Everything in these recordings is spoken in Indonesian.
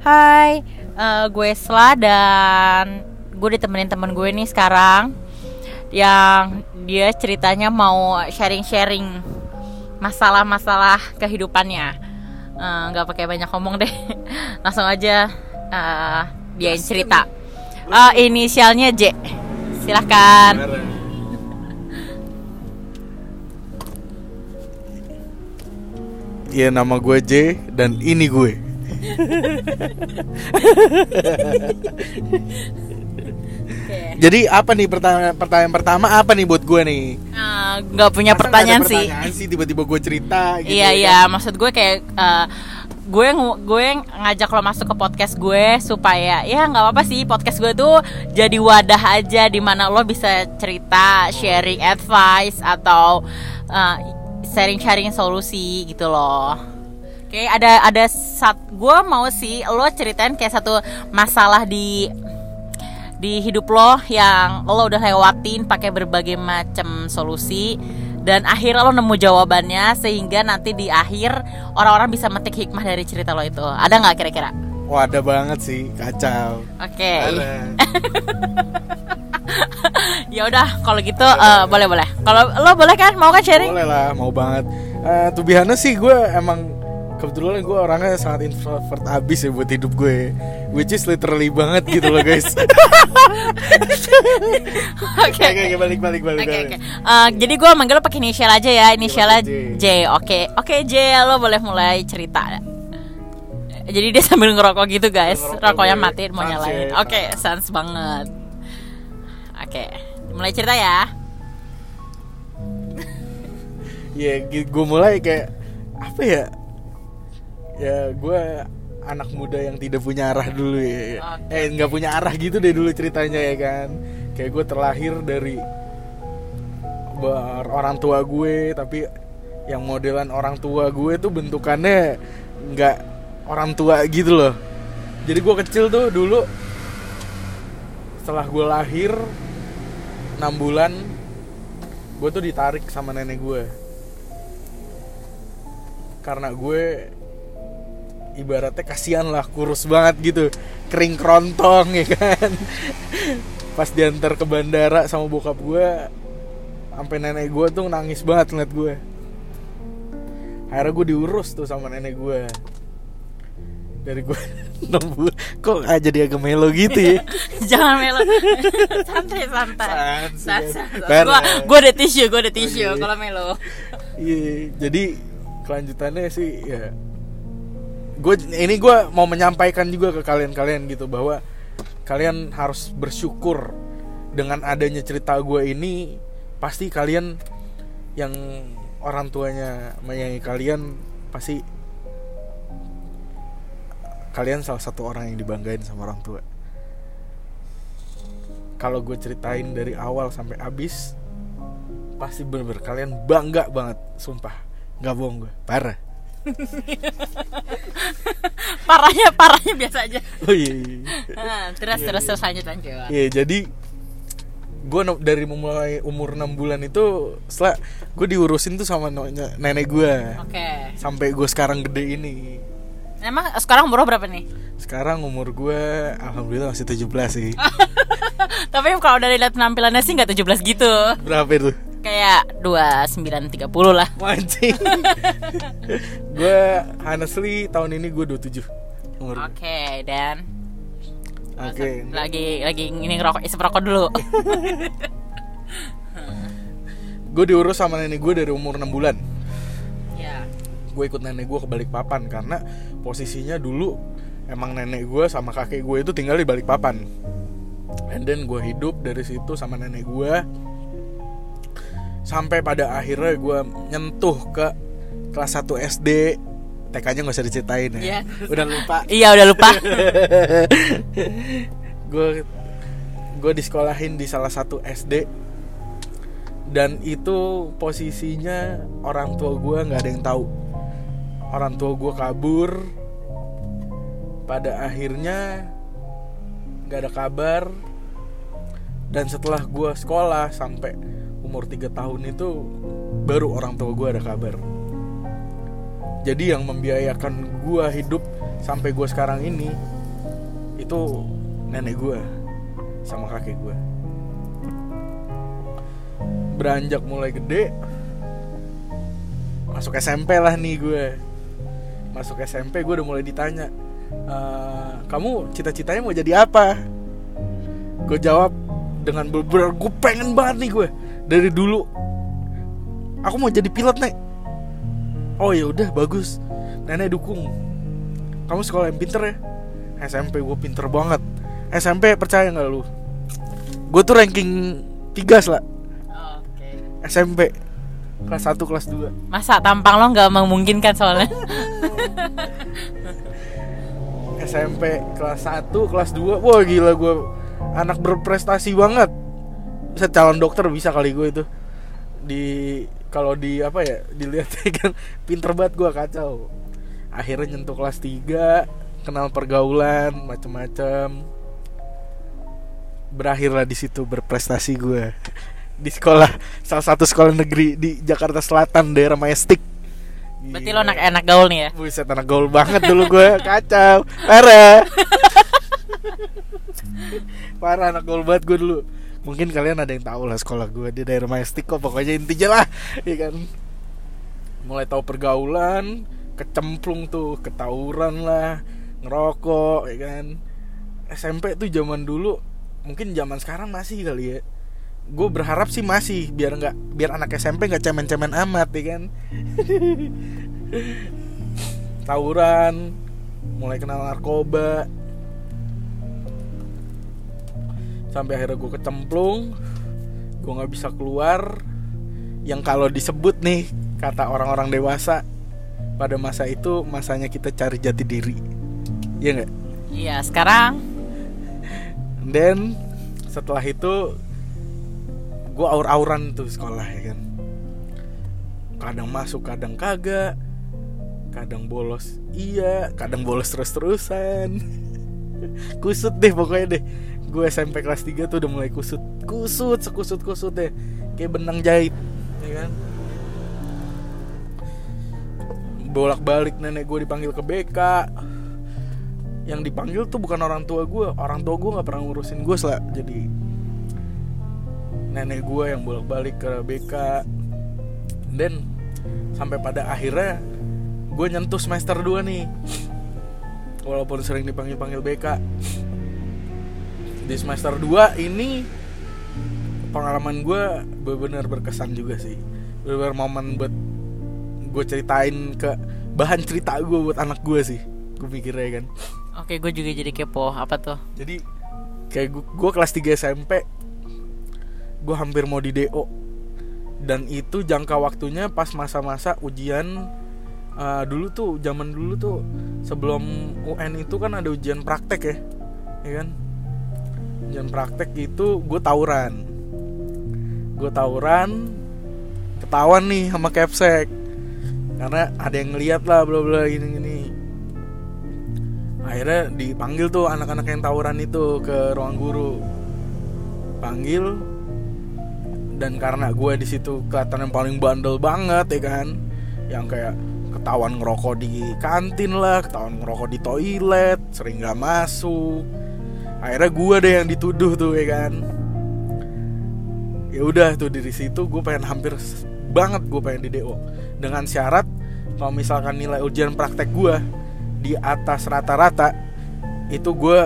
Hai, eh, gue Sla dan gue ditemenin temen gue nih sekarang yang dia ceritanya mau sharing-sharing masalah-masalah kehidupannya. Eh, nggak pakai banyak ngomong deh, langsung aja eh, dia yang cerita. Eh, inisialnya J, silahkan. Iya nama gue J dan ini gue. Jadi apa nih pertanyaan pertanyaan pertama apa nih buat gue nih? Eh, Nggak punya Masa pertanyaan sih. Pertanyaan sih tiba-tiba gue cerita. Gitu Iya ya iya, kan? maksud gue kayak eh, gue gue ngajak lo masuk ke podcast gue supaya ya nggak apa-apa sih podcast gue tuh jadi wadah aja di mana lo bisa cerita, sharing advice atau eh, sharing-sharing solusi gitu loh. Oke, ada ada saat gue mau sih lo ceritain kayak satu masalah di di hidup lo yang lo udah lewatin pakai berbagai macam solusi dan akhirnya lo nemu jawabannya sehingga nanti di akhir orang-orang bisa metik hikmah dari cerita lo itu ada nggak kira-kira? Wah ada banget sih kacau. Oke, Ada. ya udah kalau gitu eh, boleh boleh. Kalau lo boleh kan mau kan sharing? Boleh lah mau banget. Eh to be honest sih gue emang kebetulan gue orangnya sangat introvert abis ya buat hidup gue which is literally banget gitu loh guys Oke. oke oke balik balik balik Oke balik. oke. Eh, jadi gue manggil lo pakai inisial aja ya. Inisialnya J. J. Oke oke J. Lo boleh mulai cerita. Jadi dia sambil ngerokok gitu guys. Ngerokok Rokoknya gue. mati mau nyalain. ya, Oke sans banget. Oke mulai cerita ya. ya gue mulai kayak apa ya ya gue anak muda yang tidak punya arah dulu ya. Oke, eh nggak punya arah gitu deh dulu ceritanya ya kan. Kayak gue terlahir dari orang tua gue tapi yang modelan orang tua gue tuh bentukannya nggak orang tua gitu loh. Jadi gue kecil tuh dulu setelah gue lahir 6 bulan gue tuh ditarik sama nenek gue karena gue ibaratnya kasihan lah kurus banget gitu kering kerontong ya kan pas diantar ke bandara sama bokap gue sampai nenek gue tuh nangis banget ngeliat gue akhirnya gue diurus tuh sama nenek gue dari gue bulan kok aja jadi agak melo gitu ya Jangan melo. santai santai. Bener. Gua gua ada tisu, gua ada tisu Oke. kalau melo. Iya, jadi kelanjutannya sih ya gue ini gue mau menyampaikan juga ke kalian-kalian gitu bahwa kalian harus bersyukur dengan adanya cerita gue ini. Pasti kalian yang orang tuanya menyayangi kalian pasti kalian salah satu orang yang dibanggain sama orang tua. Kalau gue ceritain dari awal sampai habis pasti bener-bener kalian bangga banget sumpah. Nggak bohong gue parah Parahnya parahnya biasa aja. oh iya, iya. Nah, terus terus terus lanjut lanjut. Iya, jadi gue dari memulai umur 6 bulan itu setelah gue diurusin tuh sama nenek gue Oke. sampai gue sekarang gede ini Emang sekarang umur berapa nih? sekarang umur gue alhamdulillah masih 17 sih Tapi kalau dari lihat penampilannya sih nggak 17 gitu. berapa itu Kayak 29 30 lah. mancing gue honestly tahun ini gue 27 umur gue. Oke, dan oke lagi lagi ini ngerokok isep rokok dulu. gue diurus sama nenek gue dari umur 6 bulan ya. gue ikut nenek gue ke Balikpapan karena posisinya dulu emang nenek gue sama kakek gue itu tinggal di Balikpapan and then gue hidup dari situ sama nenek gue sampai pada akhirnya gue nyentuh ke kelas 1 SD TK-nya gak usah diceritain ya. Iya. udah lupa. Iya udah lupa. gue gue disekolahin di salah satu SD dan itu posisinya orang tua gue nggak ada yang tahu. Orang tua gue kabur. Pada akhirnya nggak ada kabar. Dan setelah gue sekolah sampai umur 3 tahun itu baru orang tua gue ada kabar. Jadi yang membiayakan gue hidup sampai gue sekarang ini itu nenek gue sama kakek gue beranjak mulai gede masuk SMP lah nih gue masuk SMP gue udah mulai ditanya "E, kamu cita-citanya mau jadi apa? Gue jawab dengan bener gue pengen banget nih gue dari dulu. Aku mau jadi pilot nek. Oh ya udah bagus. Nenek dukung. Kamu sekolah yang pinter ya? SMP gue pinter banget. SMP percaya nggak lu? Gue tuh ranking 3 lah Oke. SMP kelas 1 kelas 2 Masa tampang lo nggak memungkinkan soalnya? SMP kelas 1 kelas 2 wah gila gue anak berprestasi banget bisa calon dokter bisa kali gue itu. Di kalau di apa ya dilihat kan pinter banget gue kacau. Akhirnya nyentuh kelas 3 kenal pergaulan macem-macem. Berakhirlah di situ berprestasi gue di sekolah salah satu sekolah negeri di Jakarta Selatan daerah Majestic. Berarti lo anak enak gaul nih ya? Buset anak gaul banget dulu gue Kacau. Parah. Parah anak gaul banget gue dulu Mungkin kalian ada yang tahu lah sekolah gue Di daerah Majestic kok Pokoknya intinya lah ya kan? Mulai tahu pergaulan Kecemplung tuh Ketawuran lah Ngerokok ya kan? SMP tuh zaman dulu Mungkin zaman sekarang masih kali ya. Gue berharap sih masih biar nggak biar anak SMP nggak cemen-cemen amat ya kan? Tawuran mulai kenal narkoba sampai akhirnya gue kecemplung gue nggak bisa keluar. Yang kalau disebut nih kata orang-orang dewasa pada masa itu masanya kita cari jati diri. Ya nggak? Iya, sekarang. Dan setelah itu gue aur-auran tuh sekolah ya kan? Kadang masuk kadang kagak. Kadang bolos iya. Kadang bolos terus-terusan. Kusut deh pokoknya deh gue SMP kelas 3 tuh udah mulai kusut kusut sekusut kusut deh kayak benang jahit ya kan? Bolak balik nenek gue dipanggil ke BK yang dipanggil tuh bukan orang tua gue orang tua gue nggak pernah ngurusin gue lah jadi nenek gue yang bolak balik ke BK dan sampai pada akhirnya gue nyentuh semester 2 nih. Walaupun sering dipanggil panggil BK di semester 2 ini pengalaman gue benar-benar berkesan juga sih benar-benar momen buat gue ceritain ke bahan cerita gue buat anak gue sih gue pikirnya kan Oke, gue juga jadi kepo. Apa tuh? jadi kayak gue, gue kelas 3 SMP gue hampir mau di DO dan itu jangka waktunya pas masa-masa ujian uh, dulu tuh zaman dulu tuh sebelum UN itu kan ada ujian praktek ya ya kan ujian praktek itu gue tawuran. Gue tawuran ketahuan nih sama Capsek karena ada yang ngeliat lah bla bla gini gini. Akhirnya dipanggil tuh anak-anak yang tawuran itu ke ruang guru. Panggil dan karena gue di situ kelihatan yang paling bandel banget ya kan? Yang kayak ketahuan ngerokok di kantin lah ketahuan ngerokok di toilet sering nggak masuk akhirnya gue deh yang dituduh tuh ya kan. Ya udah tuh dari situ gue pengen hampir banget gue pengen di DO dengan syarat kalau misalkan nilai ujian praktek gue di atas rata-rata itu gue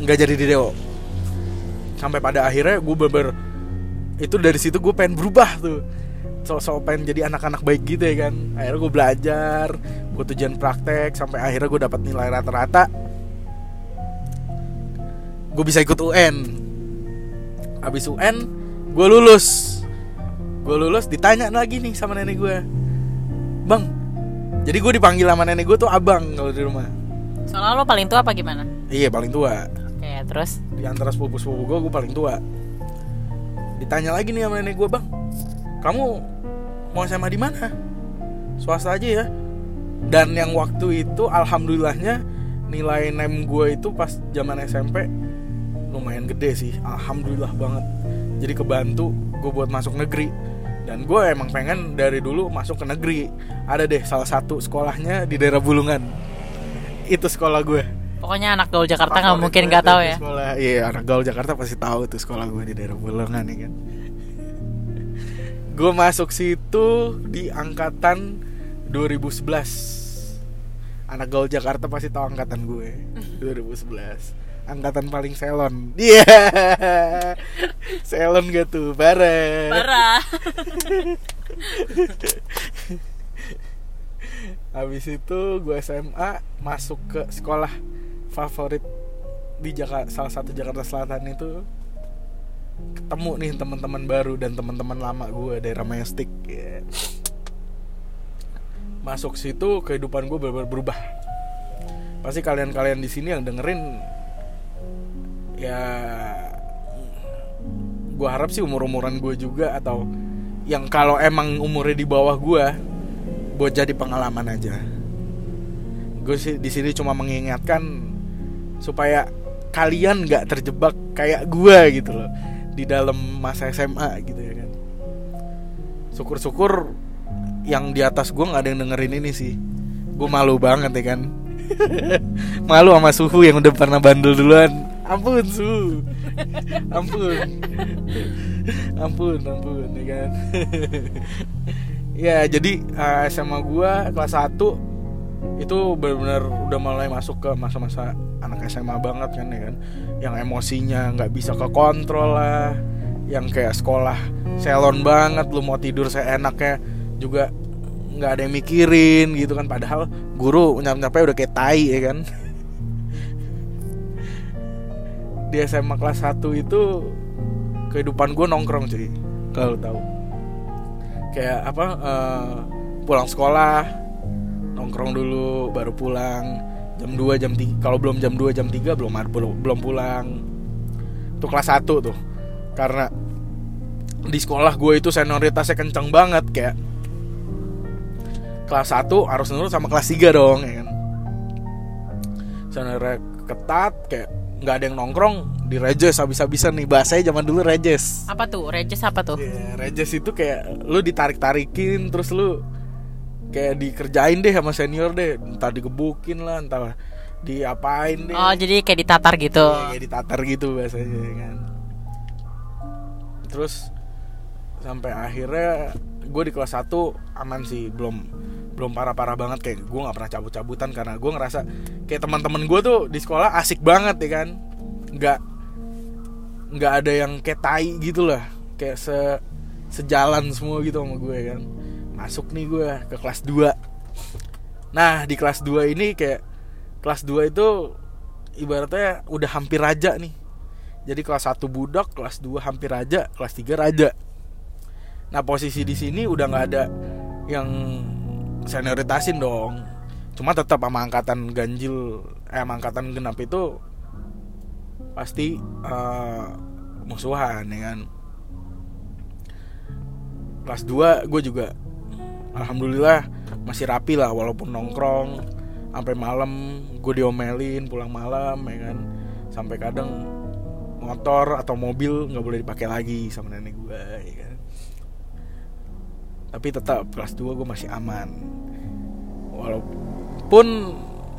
nggak jadi di DO sampai pada akhirnya gue beber itu dari situ gue pengen berubah tuh. Sok-sok pengen jadi anak-anak baik gitu ya kan. Akhirnya gue belajar gue ujian praktek sampai akhirnya gue dapat nilai rata-rata gue bisa ikut UN abis UN gue lulus. Gue lulus ditanya lagi nih sama nenek gue bang jadi gue dipanggil sama nenek gue tuh abang kalau di rumah. Soalnya lo paling tua apa gimana? iya paling tua. Oke, terus? Di antara sepupu sepupu gue gue paling tua. Ditanya lagi nih sama nenek gue bang kamu mau SMA di mana? Swasta aja ya. Dan yang waktu itu alhamdulillahnya nilai nem gue itu pas zaman SMP lumayan gede sih alhamdulillah banget. Jadi kebantu gue buat masuk negeri. Dan gue emang pengen dari dulu masuk ke negeri. Ada deh salah satu sekolahnya di daerah Bulungan. Itu sekolah gue Pokoknya anak gaul Jakarta nggak mungkin nggak tahu ya. sekolah. Iya anak gaul Jakarta pasti tahu tuh sekolah gue di daerah Bulungan ya kan? Gue masuk situ di angkatan 2011 anak gaul Jakarta pasti tahu angkatan gue 2011 angkatan paling selon. Iya. Selon gak tuh? Bareng. Parah. Habis itu gue SMA masuk ke sekolah favorit di Jakarta salah satu Jakarta Selatan itu. Ketemu nih teman-teman baru dan teman-teman lama gue daerah Majestic. Ya. masuk situ kehidupan gue berubah. Pasti kalian-kalian di sini yang dengerin ya gue harap sih umur-umuran gue juga atau yang kalau emang umurnya di bawah gue buat jadi pengalaman aja. Gue sih di sini cuma mengingatkan supaya kalian nggak terjebak kayak gue gitu loh di dalam masa SMA gitu ya kan. Syukur-syukur yang di atas gue nggak ada yang dengerin ini sih. Gue malu banget ya kan. Malu sama suhu yang udah pernah bandel duluan ampun suhu ampun. Ampun ampun ya kan? Ya jadi eh, SMA gua kelas 1 itu benar-benar udah mulai masuk ke masa-masa anak SMA banget kan ya kan? Yang emosinya nggak bisa ke kontrol lah yang kayak sekolah selon banget lu mau tidur seenaknya juga nggak ada yang mikirin gitu kan? Padahal guru nyap-nyapnya udah kayak tai ya kan di SMA kelas 1 itu kehidupan gue nongkrong cuy. Kalau tahu. Kayak apa eh, pulang sekolah nongkrong dulu baru pulang. Jam 2 jam 3 kalau belum jam 2 jam 3 belum belum belum pulang. Itu kelas 1 tuh. Karena di sekolah gue itu senioritasnya kenceng banget kayak kelas 1 harus nurut sama kelas 3 dong ya kan. Seniornya ketat kayak nggak ada yang nongkrong di rejes habis-habisan nih bahasanya zaman dulu rejes Apa tuh? Regis apa tuh? Ya, rejes itu kayak lu ditarik-tarikin terus lu kayak dikerjain deh sama senior deh entah digebukin lah entah diapain deh Oh, jadi kayak ditatar gitu. Iya, kayak ditatar gitu bahasanya ya kan terus sampai akhirnya gue di kelas 1 aman sih belum belum parah-parah banget kayak gue nggak pernah cabut-cabutan karena gue ngerasa kayak teman-teman gue tuh di sekolah asik banget ya kan? Nggak nggak ada yang kayak tai gitu lah kayak se sejalan semua gitu sama gue kan? Masuk nih gue ke kelas 2 nah di kelas 2 ini kayak kelas 2 itu ibaratnya udah hampir raja nih. Jadi kelas 1 budak kelas 2 hampir raja kelas 3 raja. Nah posisi di sini udah nggak ada yang senioritasin dong. Cuma tetap sama angkatan ganjil eh sama angkatan genap itu pasti eh, musuhan ya kan? Kelas 2 gue juga alhamdulillah masih rapi lah walaupun nongkrong. Sampai malam gue diomelin pulang malam ya kan? Sampai kadang motor atau mobil nggak boleh dipakai lagi sama nenek gue ya kan tapi tetap kelas 2 gue masih aman. Walaupun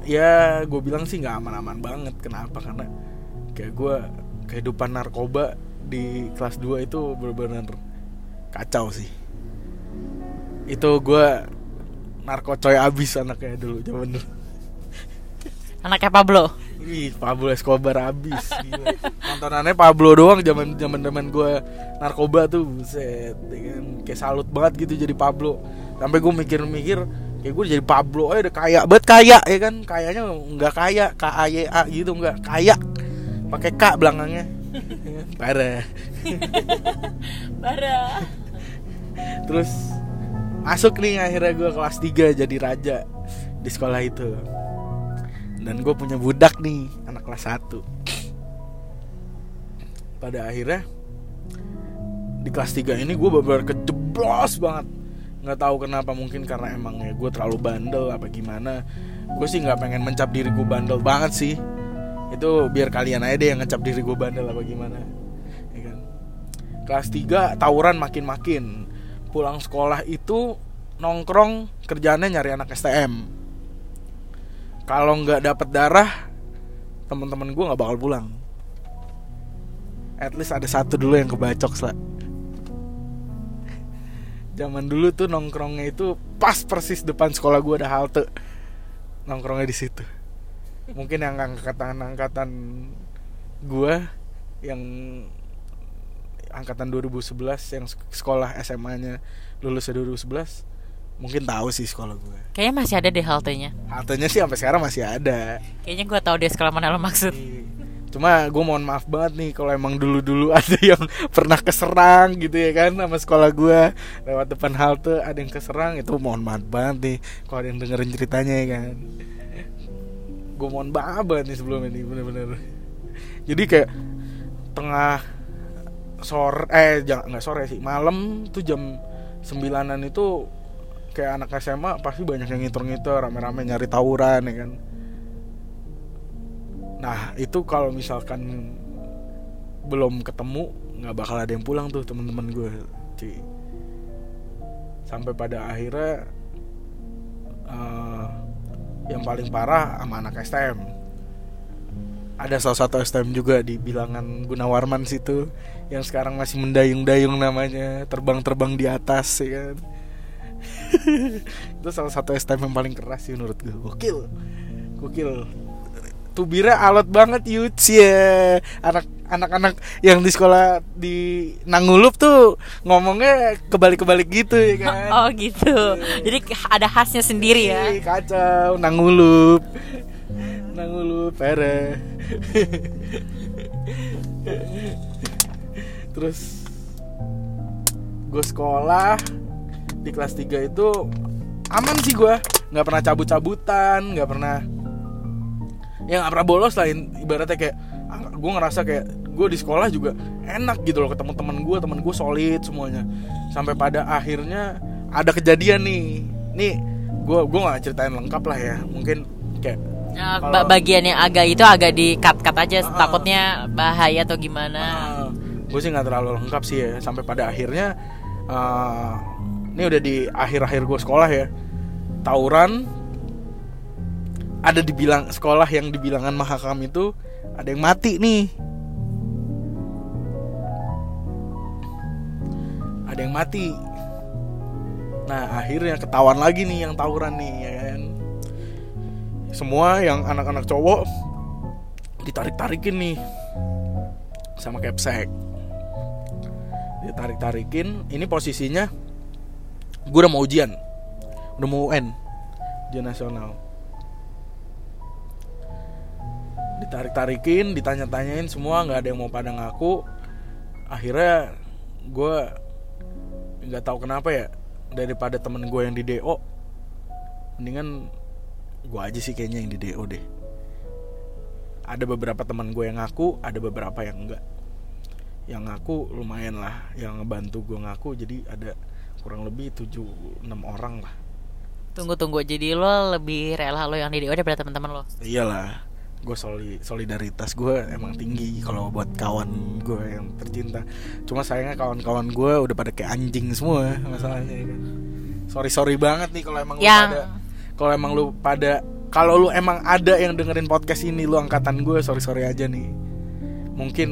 ya gue bilang sih nggak aman-aman banget. Kenapa? Karena kayak gue kehidupan narkoba di kelas 2 itu benar-benar kacau sih. Itu gue narkocoy abis anaknya dulu zaman dulu. Anaknya Pablo. Ih, Pablo Escobar abis gila. Nontonannya Pablo doang zaman zaman zaman gue narkoba tuh buset ya kan? kayak salut banget gitu jadi Pablo sampai gue mikir-mikir kayak gue jadi Pablo eh udah kaya banget kaya ya kan kayaknya nggak kaya K A Y A gitu nggak kaya pakai K belakangnya Ya kan? parah Parah. terus masuk nih akhirnya gue kelas 3 jadi raja di sekolah itu dan gue punya budak nih anak kelas 1 pada akhirnya di kelas 3 ini gue benar kejeblos banget. Nggak tahu kenapa mungkin karena emang ya gue terlalu bandel apa gimana. Gue sih nggak pengen mencap diri gue bandel banget sih. Itu biar kalian aja deh yang ngecap diri gue bandel apa gimana ya kan? Kelas 3 tawuran makin-makin. Pulang sekolah itu nongkrong kerjaannya nyari anak STM kalau nggak dapet darah teman-teman gue nggak bakal pulang. At least ada satu dulu yang kebacok lah. Zaman dulu tuh nongkrongnya itu pas persis depan sekolah gue ada halte. Nongkrongnya di situ. Mungkin yang angkatan angkatan gue yang angkatan 2011 yang sekolah SMA-nya lulusnya 2011 mungkin tahu sih sekolah gue. Kayaknya masih ada deh haltenya. Haltenya sih sampai sekarang masih ada. Kayaknya gue tahu deh sekolah mana lo maksud. Iya. Cuma gue mohon maaf banget nih kalau emang dulu-dulu ada yang pernah keserang gitu ya kan sama sekolah gue lewat depan halte ada yang keserang itu mohon maaf banget nih kalau ada yang dengerin ceritanya ya kan. Gue mohon maaf banget nih sebelum ini bener-bener. Jadi kayak tengah sore eh jangan nggak sore sih malam tuh jam sembilanan itu kayak anak SMA pasti banyak yang ngitung-ngitung rame-rame nyari tawuran ya kan. Nah itu kalau misalkan belum ketemu nggak bakal ada yang pulang tuh teman-teman gue cuy sampai pada akhirnya uh, yang paling parah sama anak STM ada salah satu STM juga di bilangan Gunawarman situ yang sekarang masih mendayung-dayung namanya terbang-terbang di atas ya kan itu salah satu STM yang paling keras sih menurut gue gokil. Gokil. Tubirnya alot banget yuts. Ya anak anak-anak yang di sekolah di Nangulup tuh ngomongnya kebalik-kebalik gitu ya kan? Oh gitu. Jadi ada khasnya sendiri ya? Kacau. Nangulup. Nangulup pere. Terus gue sekolah di kelas 3 itu aman sih gue nggak pernah cabut-cabutan nggak pernah ya nggak pernah bolos lah ibaratnya kayak ah, gue ngerasa kayak gue di sekolah juga enak gitu loh ketemu teman gue teman gue solid semuanya. Sampai pada akhirnya ada kejadian nih. Nih gue gue nggak ceritain lengkap lah ya. Mungkin kayak uh, kalau, bagian yang agak itu agak di cut cut aja uh, takutnya bahaya atau gimana. Uh, gue sih nggak terlalu lengkap sih ya. Sampai pada akhirnya uh, ini udah di akhir-akhir gue sekolah ya. Tawuran ada dibilang sekolah yang dibilangan mahakam itu ada yang mati nih. Ada yang mati. Nah akhirnya ketahuan lagi nih yang tawuran nih ya kan? Semua yang anak-anak cowok ditarik-tarikin nih sama kepsek ditarik-tarikin ini posisinya gue udah mau ujian. Udah mau UN ujian nasional. Ditarik tarikin ditanya tanyain semua nggak ada yang mau pada ngaku. Akhirnya gue nggak tahu kenapa ya daripada temen gue yang di do mendingan gue aja sih kayaknya yang di do deh. Ada beberapa teman gue yang ngaku ada beberapa yang enggak yang ngaku lumayan lah yang ngebantu gue ngaku jadi ada kurang lebih 7 6 orang lah. Tunggu tunggu jadi lo lebih rela lo yang di DO daripada teman-teman lo. Iyalah. Gue soli, solidaritas gue emang tinggi kalau buat kawan gue yang tercinta. Cuma sayangnya kawan-kawan gue udah pada kayak anjing semua masalahnya ya kan. Sorry sorry banget nih kalau emang yang... lu pada kalau emang lu pada kalau lu emang ada yang dengerin podcast ini lu angkatan gue sorry sorry aja nih. Mungkin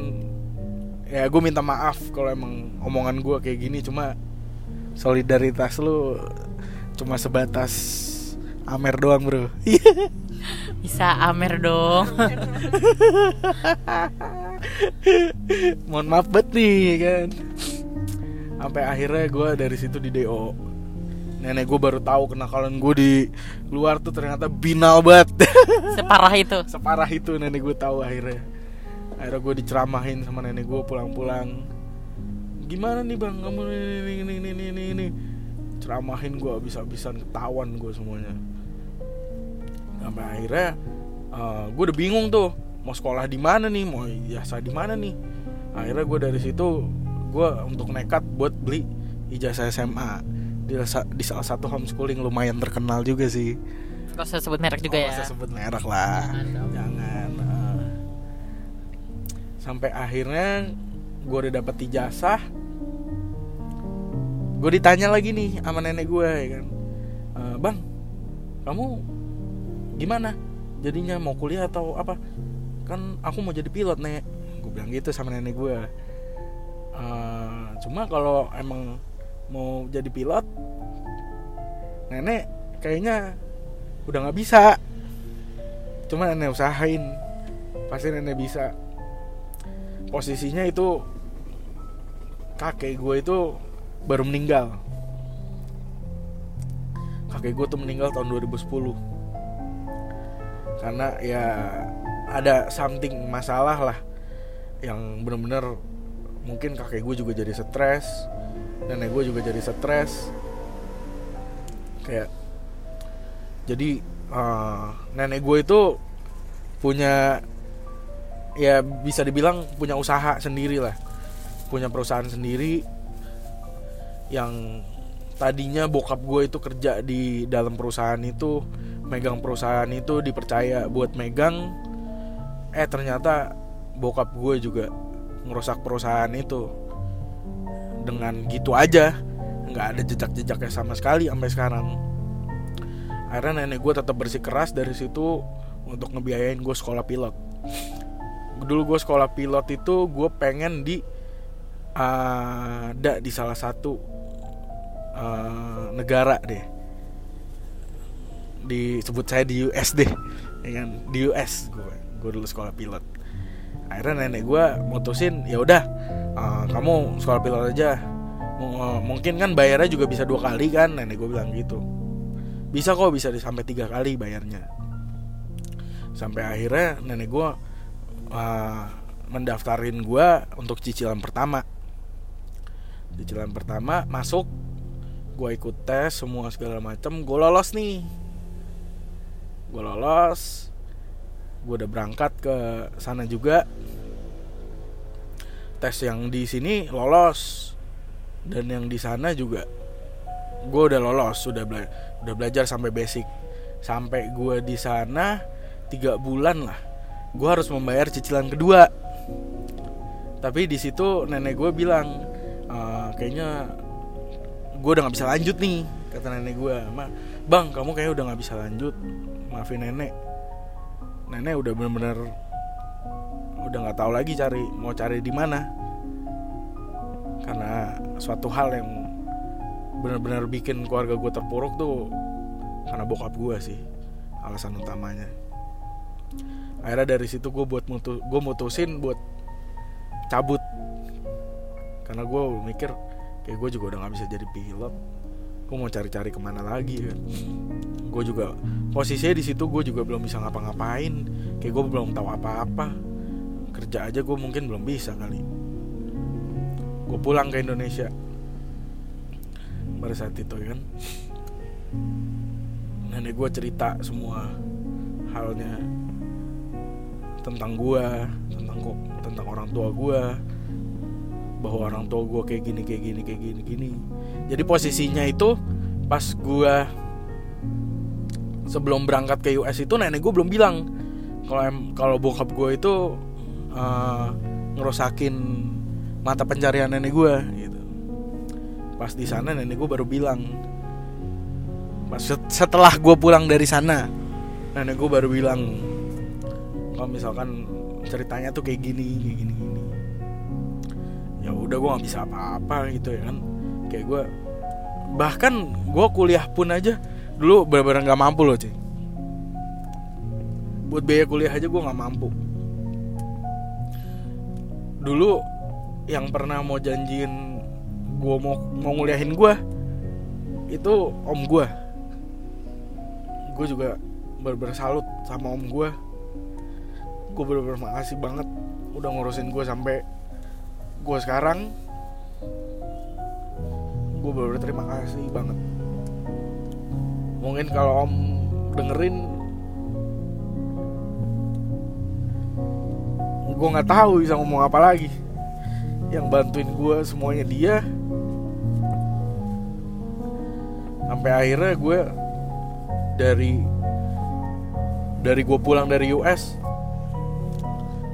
ya gue minta maaf kalau emang omongan gue kayak gini cuma solidaritas lu cuma sebatas Amer doang bro. Bisa Amer dong. Mohon maaf bet nih kan. Sampai akhirnya gue dari situ di do nenek gue baru tahu kenakalan gue di luar tuh ternyata binal banget. Separah itu. Separah itu nenek gue tahu akhirnya. Akhirnya gue diceramahin sama nenek gue pulang-pulang gimana nih bang? Kamu ini ini ini ini ini, ini. ceramahin gue bisa-bisa ketahuan gue semuanya. Sampai akhirnya uh, eh, gue udah bingung tuh mau sekolah di mana nih mau ijazah di mana nih. Akhirnya gue dari situ gue untuk nekat buat beli ijazah SMA di, di salah satu homeschooling lumayan terkenal juga sih. Gak usah sebut merek juga oh, ya? usah sebut merek lah. Jangan, jangan uh, Sampai akhirnya Gue udah dapet ijazah gue ditanya lagi nih sama nenek gue ya kan. E, bang kamu gimana? Jadinya mau kuliah atau apa? Kan aku mau jadi pilot nek. Gue bilang gitu sama nenek gue uh, cuma kalau emang mau jadi pilot nenek kayaknya udah nggak bisa. Cuma nenek usahain pasti nenek bisa posisinya itu kakek gue itu baru meninggal. Kakek gue tuh meninggal tahun 2010 karena ya ada something masalah lah yang bener-bener mungkin kakek gue juga jadi stres nenek gue juga jadi stres. Kayak jadi uh, nenek gue itu punya ya bisa dibilang punya usaha sendiri lah. Punya perusahaan sendiri yang tadinya bokap gue itu kerja di dalam perusahaan itu megang perusahaan itu dipercaya buat megang. Eh ternyata bokap gue juga ngerusak perusahaan itu dengan gitu aja. Nggak ada jejak-jejaknya sama sekali sampai sekarang. Akhirnya nenek gue tetap bersikeras dari situ untuk ngebiayain gue sekolah pilot dulu gue sekolah pilot itu gue pengen di uh, ada di salah satu uh, negara deh. Disebut saya di US deh ya kan? Di US gue gue dulu sekolah pilot. Akhirnya nenek gue mutusin ya udah uh, kamu sekolah pilot aja. M mungkin kan bayarnya juga bisa dua kali kan? Nenek gue bilang gitu. Bisa kok bisa sampai tiga kali bayarnya. Sampai akhirnya nenek gue uh, mendaftarin gue untuk cicilan pertama. Cicilan pertama masuk gue ikut tes semua segala macam gue lolos nih. Gue lolos gue udah berangkat ke sana juga. Tes yang di sini lolos dan yang di sana juga gue udah lolos sudah bela udah belajar sampai basic. Sampai gue di sana tiga bulan lah gue harus membayar cicilan kedua. Tapi di situ nenek gue bilang e, kayaknya gue udah nggak bisa lanjut nih kata nenek gue bang kamu kayaknya udah nggak bisa lanjut. Maafin nenek. Nenek udah bener-bener udah nggak tahu lagi cari mau cari di mana. Karena suatu hal yang benar-benar bikin keluarga gue terpuruk tuh karena bokap gue sih alasan utamanya akhirnya dari situ gue buat mutu gue mutusin buat cabut. Karena gue mikir kayak gue juga udah nggak bisa jadi pilot. Gue mau cari-cari ke mana lagi kan? Gue juga posisinya di situ gue juga belum bisa ngapa-ngapain. Kayak gue belum tahu apa-apa. Kerja aja gue mungkin belum bisa kali. Gue pulang ke Indonesia. Pada saat itu kan? Nenek gue cerita semua halnya tentang gue tentang kok tentang orang tua gue bahwa orang tua gue kayak gini kayak gini kayak gini gini. Jadi posisinya itu pas gue sebelum berangkat ke US itu nenek gue belum bilang kalau kalau bokap gue itu uh, ngerusakin mata pencarian nenek gue gitu. Pas di sana nenek gue baru bilang. Pas setelah gue pulang dari sana nenek gue baru bilang kalau misalkan ceritanya tuh kayak gini kayak gini gini. Ya udah gue nggak bisa apa-apa gitu ya kan. Kayak gue bahkan gue kuliah pun aja dulu benar-benar nggak mampu loh cuy. Buat biaya kuliah aja gue nggak mampu. Dulu yang pernah mau janjiin gue mau mau nguliahin gue itu om gue gue juga bener-bener salut sama om gue gue bener-bener makasih banget udah ngurusin gue sampai gue sekarang. Gue bener-bener terima kasih banget. Mungkin kalau om dengerin gue nggak tahu bisa ngomong apa lagi. Yang bantuin gue semuanya dia. Sampai akhirnya gue dari dari gue pulang dari US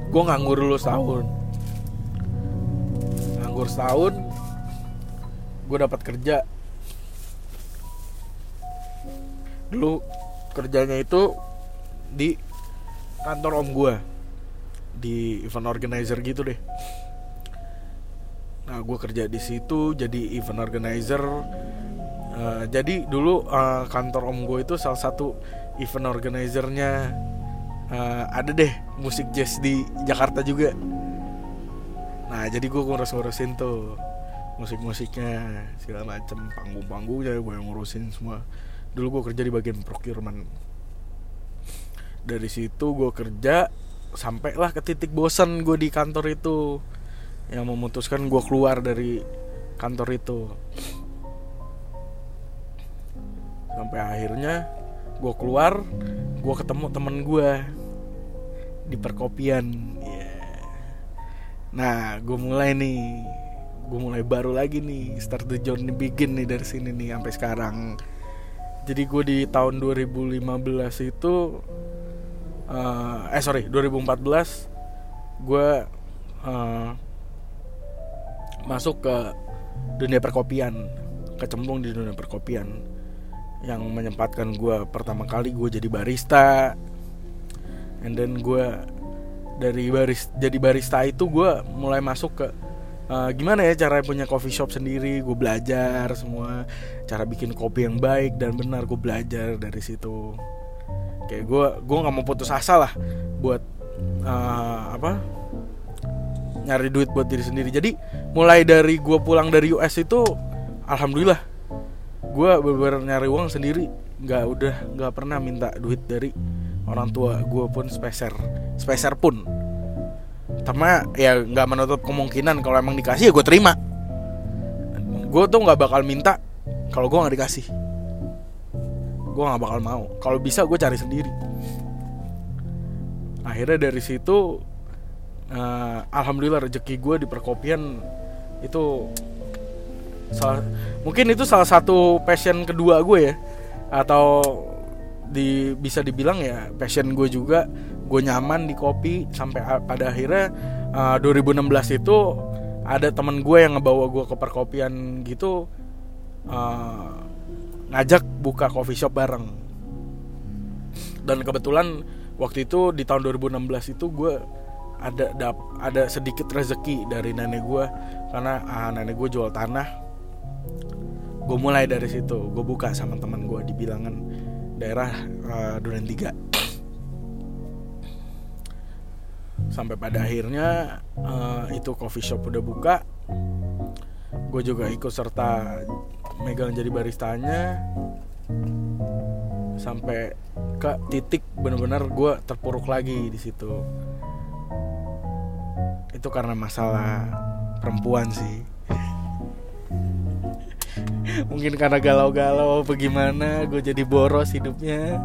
gue nganggur dulu setahun. Nganggur setahun gue dapat kerja. Dulu kerjanya itu di kantor om gue di event organizer gitu deh. Nah gue kerja di situ jadi event organizer. Uh, jadi dulu uh, kantor om gue itu salah satu event organizernya. Uh, ada deh musik jazz di Jakarta juga. Nah jadi gue ngurus-ngurusin tuh musik-musiknya segala macem panggung-panggungnya gue yang ngurusin semua. Dulu gue kerja di bagian procurement. Dari situ gue kerja sampailah ke titik bosan gue di kantor itu yang memutuskan gue keluar dari kantor itu sampai akhirnya gue keluar gue ketemu temen gue di perkopian. Yeah. nah gue mulai nih. Gue mulai baru lagi nih start the journey begin nih dari sini nih sampai sekarang. Jadi gue di tahun 2015 itu uh, eh sorry 2014 gue uh, masuk ke dunia perkopian kecemplung di dunia perkopian. Yang menyempatkan gue pertama kali gue jadi barista and then gue dari baris jadi barista itu gue mulai masuk ke uh, gimana ya cara punya coffee shop sendiri. Gue belajar semua cara bikin kopi yang baik dan benar gue belajar dari situ. Kayak gue gue nggak mau putus asa lah buat uh, apa nyari duit buat diri sendiri. Jadi mulai dari gue pulang dari US itu alhamdulillah gue bener nyari uang sendiri. Nggak udah nggak pernah minta duit dari orang tua gue pun speser speser pun. Sama ya nggak menutup kemungkinan kalau emang dikasih ya gue terima. Gue tuh nggak bakal minta kalau gue nggak dikasih. Gue nggak bakal mau. Kalau bisa gue cari sendiri. Akhirnya dari situ uh, alhamdulillah rezeki gue di perkopian itu salah, mungkin itu salah satu passion kedua gue ya. Atau di bisa dibilang ya passion gue juga gue nyaman di kopi sampai pada akhirnya uh, 2016 itu ada teman gue yang ngebawa gue ke perkopian gitu uh, ngajak buka coffee shop bareng. Dan kebetulan waktu itu di tahun 2016 itu gue ada ada sedikit rezeki dari nenek gue karena uh, nenek gue jual tanah. Gue mulai dari situ gue buka sama teman gue di bilangan daerah uh, Duren Tiga. Sampai pada akhirnya uh, itu coffee shop udah buka. Gue juga ikut serta megang jadi baristanya. Sampai ke titik benar-benar gue terpuruk lagi di situ. Itu karena masalah perempuan sih mungkin karena galau-galau bagaimana gue jadi boros hidupnya.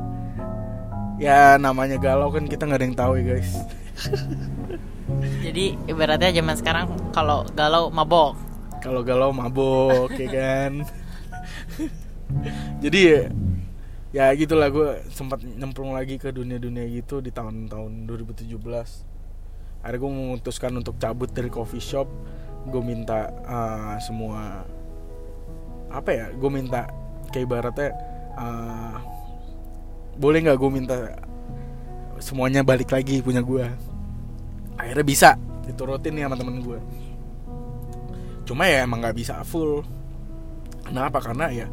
Ya namanya galau kan kita nggak ada yang tahu ya guys. Jadi ibaratnya zaman sekarang kalau galau mabok. Kalau galau mabok ya kan? Jadi ya, ya gitulah gue sempat nyemplung lagi ke dunia-dunia gitu di tahun-tahun 2017 akhirnya gue memutuskan untuk cabut dari coffee shop. Gue minta uh, semua apa ya gue minta kayak ibaratnya uh, boleh nggak gue minta semuanya balik lagi punya gue akhirnya bisa diturutin nih sama temen gue cuma ya emang nggak bisa full. Kenapa? Karena ya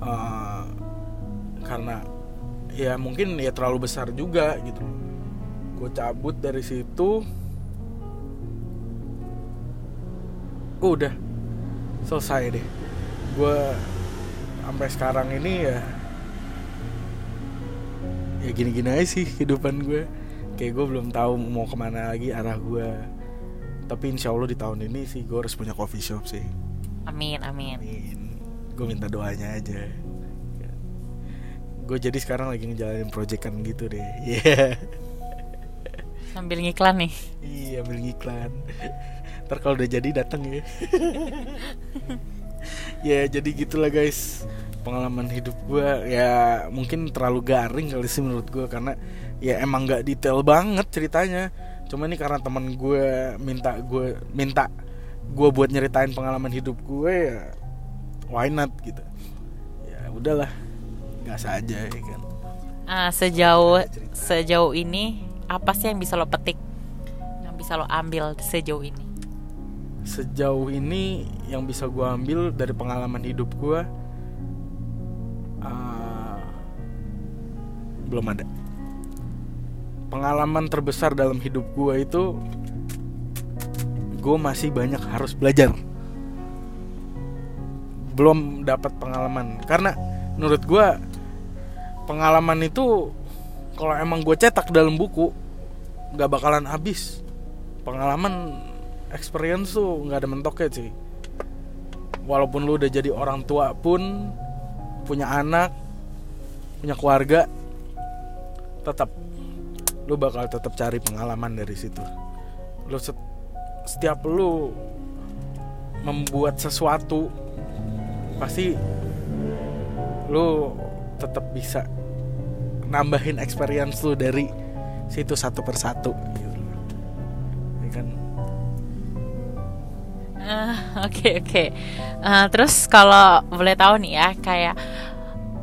uh, karena ya mungkin ya terlalu besar juga gitu. Gue cabut dari situ. Udah selesai deh gue sampai sekarang ini ya ya gini-gini aja sih kehidupan gue kayak gue belum tahu mau ke mana lagi arah gue tapi insya Allah di tahun ini sih gue harus punya coffee shop sih. Amin amin, amin. gue minta doanya aja. Gue jadi sekarang lagi ngejalanin proyekan gitu deh. Yeah. sambil ngiklan nih. Iya sambil ngiklan. Ntar kalau udah jadi datang ya ya jadi gitulah guys. Pengalaman hidup gue ya mungkin terlalu garing kali sih menurut gue karena ya emang nggak detail banget ceritanya. Cuma ini karena teman gue minta gue minta gue buat nyeritain pengalaman hidup gue ya why not gitu. Ya udahlah. Nggak saja ya kan. Ah sejauh sejauh ini apa sih yang bisa lo petik? Yang bisa lo ambil sejauh ini sejauh ini yang bisa gue ambil dari pengalaman hidup gue uh, belum ada. Pengalaman terbesar dalam hidup gue itu gue masih banyak harus belajar. Belum dapat pengalaman. Karena menurut gue pengalaman itu kalau emang gue cetak dalam buku nggak bakalan habis. Pengalaman experience tuh nggak ada mentoknya sih. Walaupun lu udah jadi orang tua pun punya anak punya keluarga tetap lu bakal tetap cari pengalaman dari situ. Lu set, setiap lu membuat sesuatu pasti lu tetap bisa nambahin experience lu dari situ satu persatu Oke oke. Eh, terus kalau boleh tahu nih ya, kayak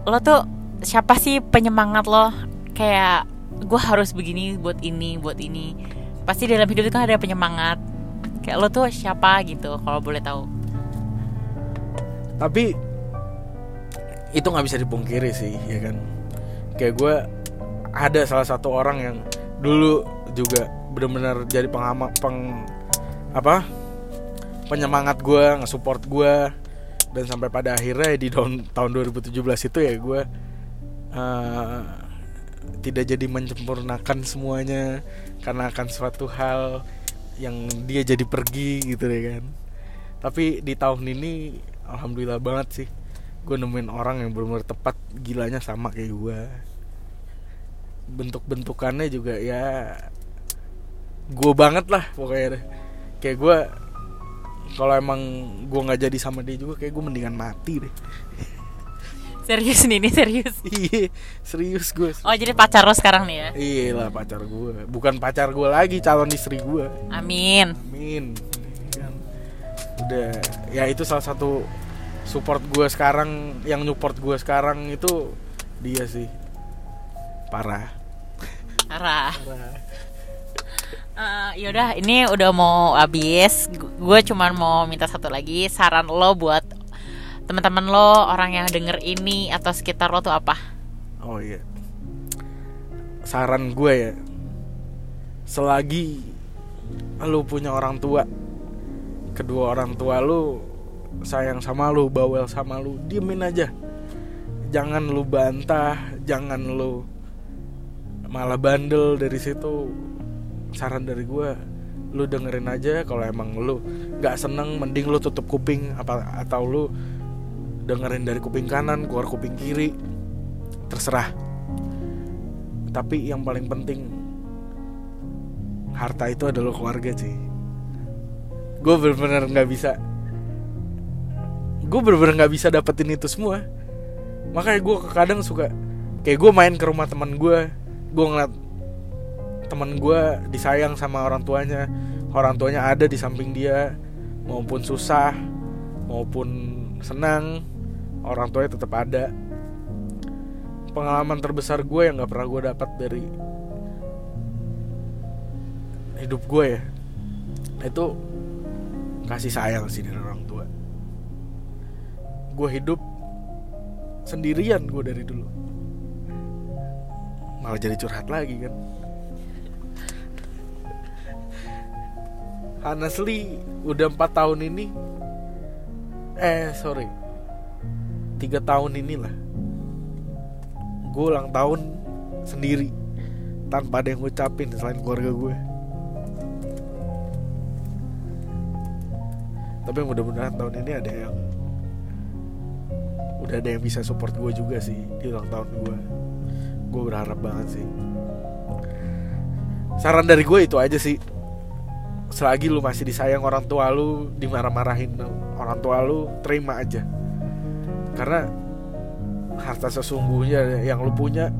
lo tuh siapa sih penyemangat lo? Kayak gue harus begini buat ini, buat ini. Pasti dalam hidup itu kan ada penyemangat. Kayak lo tuh siapa gitu? Kalau boleh tahu. tapi itu nggak bisa dipungkiri sih ya kan kayak gue ada salah satu orang yang dulu juga benar-benar jadi penghama peng apa penyemangat gue nge-support gue dan sampai pada akhirnya di tahun tahun 2017 itu ya gue eh, tidak jadi menyempurnakan semuanya karena akan suatu hal yang dia jadi pergi gitu ya kan. Tapi di tahun ini alhamdulillah banget sih gue nemuin orang yang benar-benar tepat gilanya sama kayak gue bentuk-bentukannya juga ya gue banget lah pokoknya deh. kayak gue kalau emang gue nggak jadi sama dia juga kayak gue mendingan mati deh Serius nih, ini serius. iya serius gue Oh jadi pacar lo sekarang nih ya? iya lah pacar gue bukan pacar gue lagi calon istri gue Amin. Amin. Kan. Udah, ya itu salah satu support gue sekarang, yang support gue sekarang itu dia sih. Parah. Parah. Parah. Eh, yaudah, ini udah mau habis. Gue cuman mau minta satu lagi saran lo buat teman-teman lo, orang yang denger ini atau sekitar lo tuh apa? Oh iya. Saran gue ya. Selagi lu punya orang tua, kedua orang tua lu sayang sama lu, bawel sama lu, diemin aja. Jangan lu bantah, jangan lu malah bandel dari situ. Saran dari gue, lu dengerin aja kalau emang lu nggak seneng, mending lu tutup kuping apa atau lu dengerin dari kuping kanan keluar kuping kiri terserah. Tapi yang paling penting harta itu adalah keluarga sih. Gue bener-bener nggak bisa gue bener-bener nggak bisa dapetin itu semua. Makanya gue kadang suka kayak gue main ke rumah teman gue gue ngeliat teman gue disayang sama orang tuanya. Orang tuanya ada di samping dia maupun susah maupun senang orang tuanya tetap ada. Pengalaman terbesar gue yang nggak pernah gue dapat dari hidup gue ya itu kasih sayang sih dari orang tua. Gue hidup sendirian gue dari dulu. Malah jadi curhat lagi kan honestly udah empat tahun ini eh sorry tiga tahun inilah gue ulang tahun sendiri tanpa ada yang ngucapin selain keluarga gue tapi mudah-mudahan tahun ini ada yang udah ada yang bisa support gue juga sih di ulang tahun gue gue berharap banget sih. Saran dari gue itu aja sih selagi lu masih disayang orang tua lu dimarah-marahin orang tua lu terima aja. Karena harta sesungguhnya yang lu punya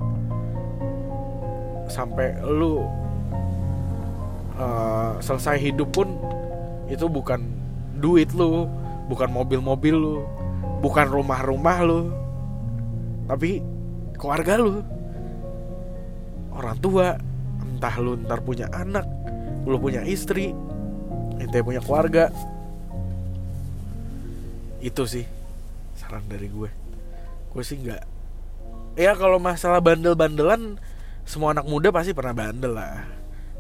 sampai lu uh, selesai hidup pun itu bukan duit lu bukan mobil-mobil lu bukan rumah-rumah lu tapi keluarga lu. Orang tua entah lu ntar punya anak lu punya istri ente punya keluarga. Itu sih saran dari gue. Gue sih nggak ya kalau masalah bandel-bandelan semua anak muda pasti pernah bandel lah.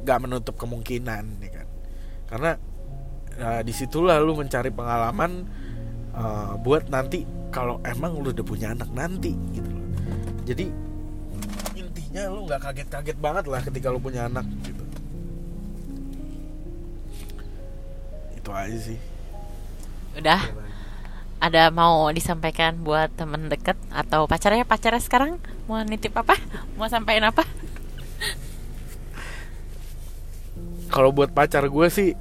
Nggak menutup kemungkinan ya kan? Karena uh, di situlah lu mencari pengalaman uh, buat nanti kalau emang lu udah punya anak nanti gitu loh. Jadi intinya lu nggak kaget-kaget banget lah ketika lu punya anak itu aja sih. Udah. Ada mau disampaikan buat temen deket atau pacarnya? Pacarnya sekarang mau nitip apa? Mau sampaikan apa? kalau buat pacar gue sih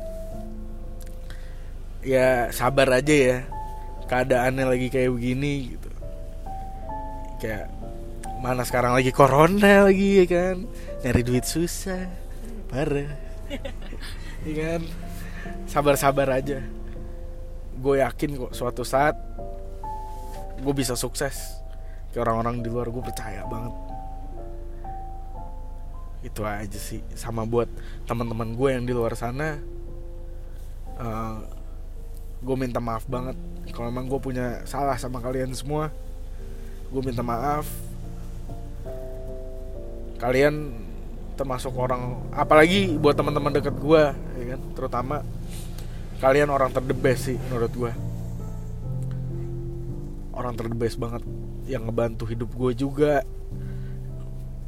ya sabar aja ya. Keadaannya lagi kayak begini gitu. Kayak mana sekarang lagi corona lagi ya kan? Nyari duit susah parah. Ya kan sabar-sabar aja. Gue yakin kok suatu saat gue bisa sukses. Kayak orang-orang di luar gue percaya banget. Itu aja sih. Sama buat teman-teman gue yang di luar sana uh, gue minta maaf banget. Kalau emang gue punya salah sama kalian semua gue minta maaf. Kalian termasuk orang apalagi buat teman-teman deket gue ya kan? Terutama kalian orang terdebes sih menurut gue orang terdebes banget yang ngebantu hidup gue juga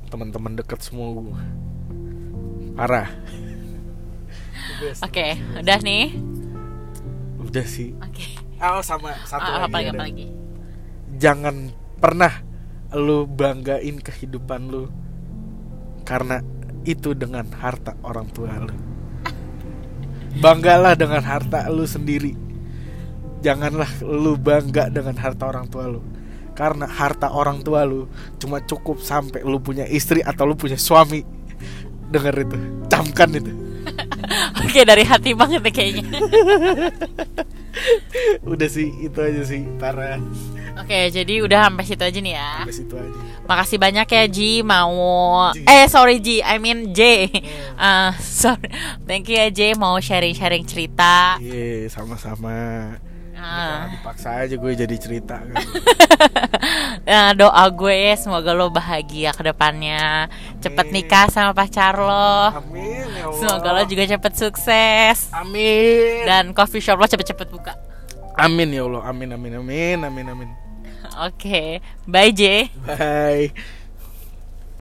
teman-teman deket semua gue parah Oke, udah nih. udah sih Oke. oh sama satu apa lagi ada. apa lagi? jangan pernah lu banggain kehidupan lu karena itu dengan harta orang tua lu banggalah dengan harta lu sendiri. Janganlah lu bangga dengan harta orang tua lu. Karena harta orang tua lu cuma cukup sampai lu punya istri atau lu punya suami. Dengar itu camkan itu. Oke, dari hati banget deh kayaknya. udah sih itu aja sih parah. Oke, jadi udah sampai situ aja nih ya. sampai situ aja Makasih banyak ya Ji mau Ji. eh sorry Ji, I mean J. Ah, sorry. Thank you ya J mau sharing-sharing cerita. iya sama-sama Ah. dipaksa aja gue jadi cerita kan. Nah, doa gue semoga lo bahagia ke depannya. Cepet nikah sama pacar lo. Amin ya Allah. Semoga lo juga cepet sukses. Amin. Dan coffee shop lo cepet-cepet buka. Amin ya Allah. Amin amin amin amin amin. Oke, bye J. Bye.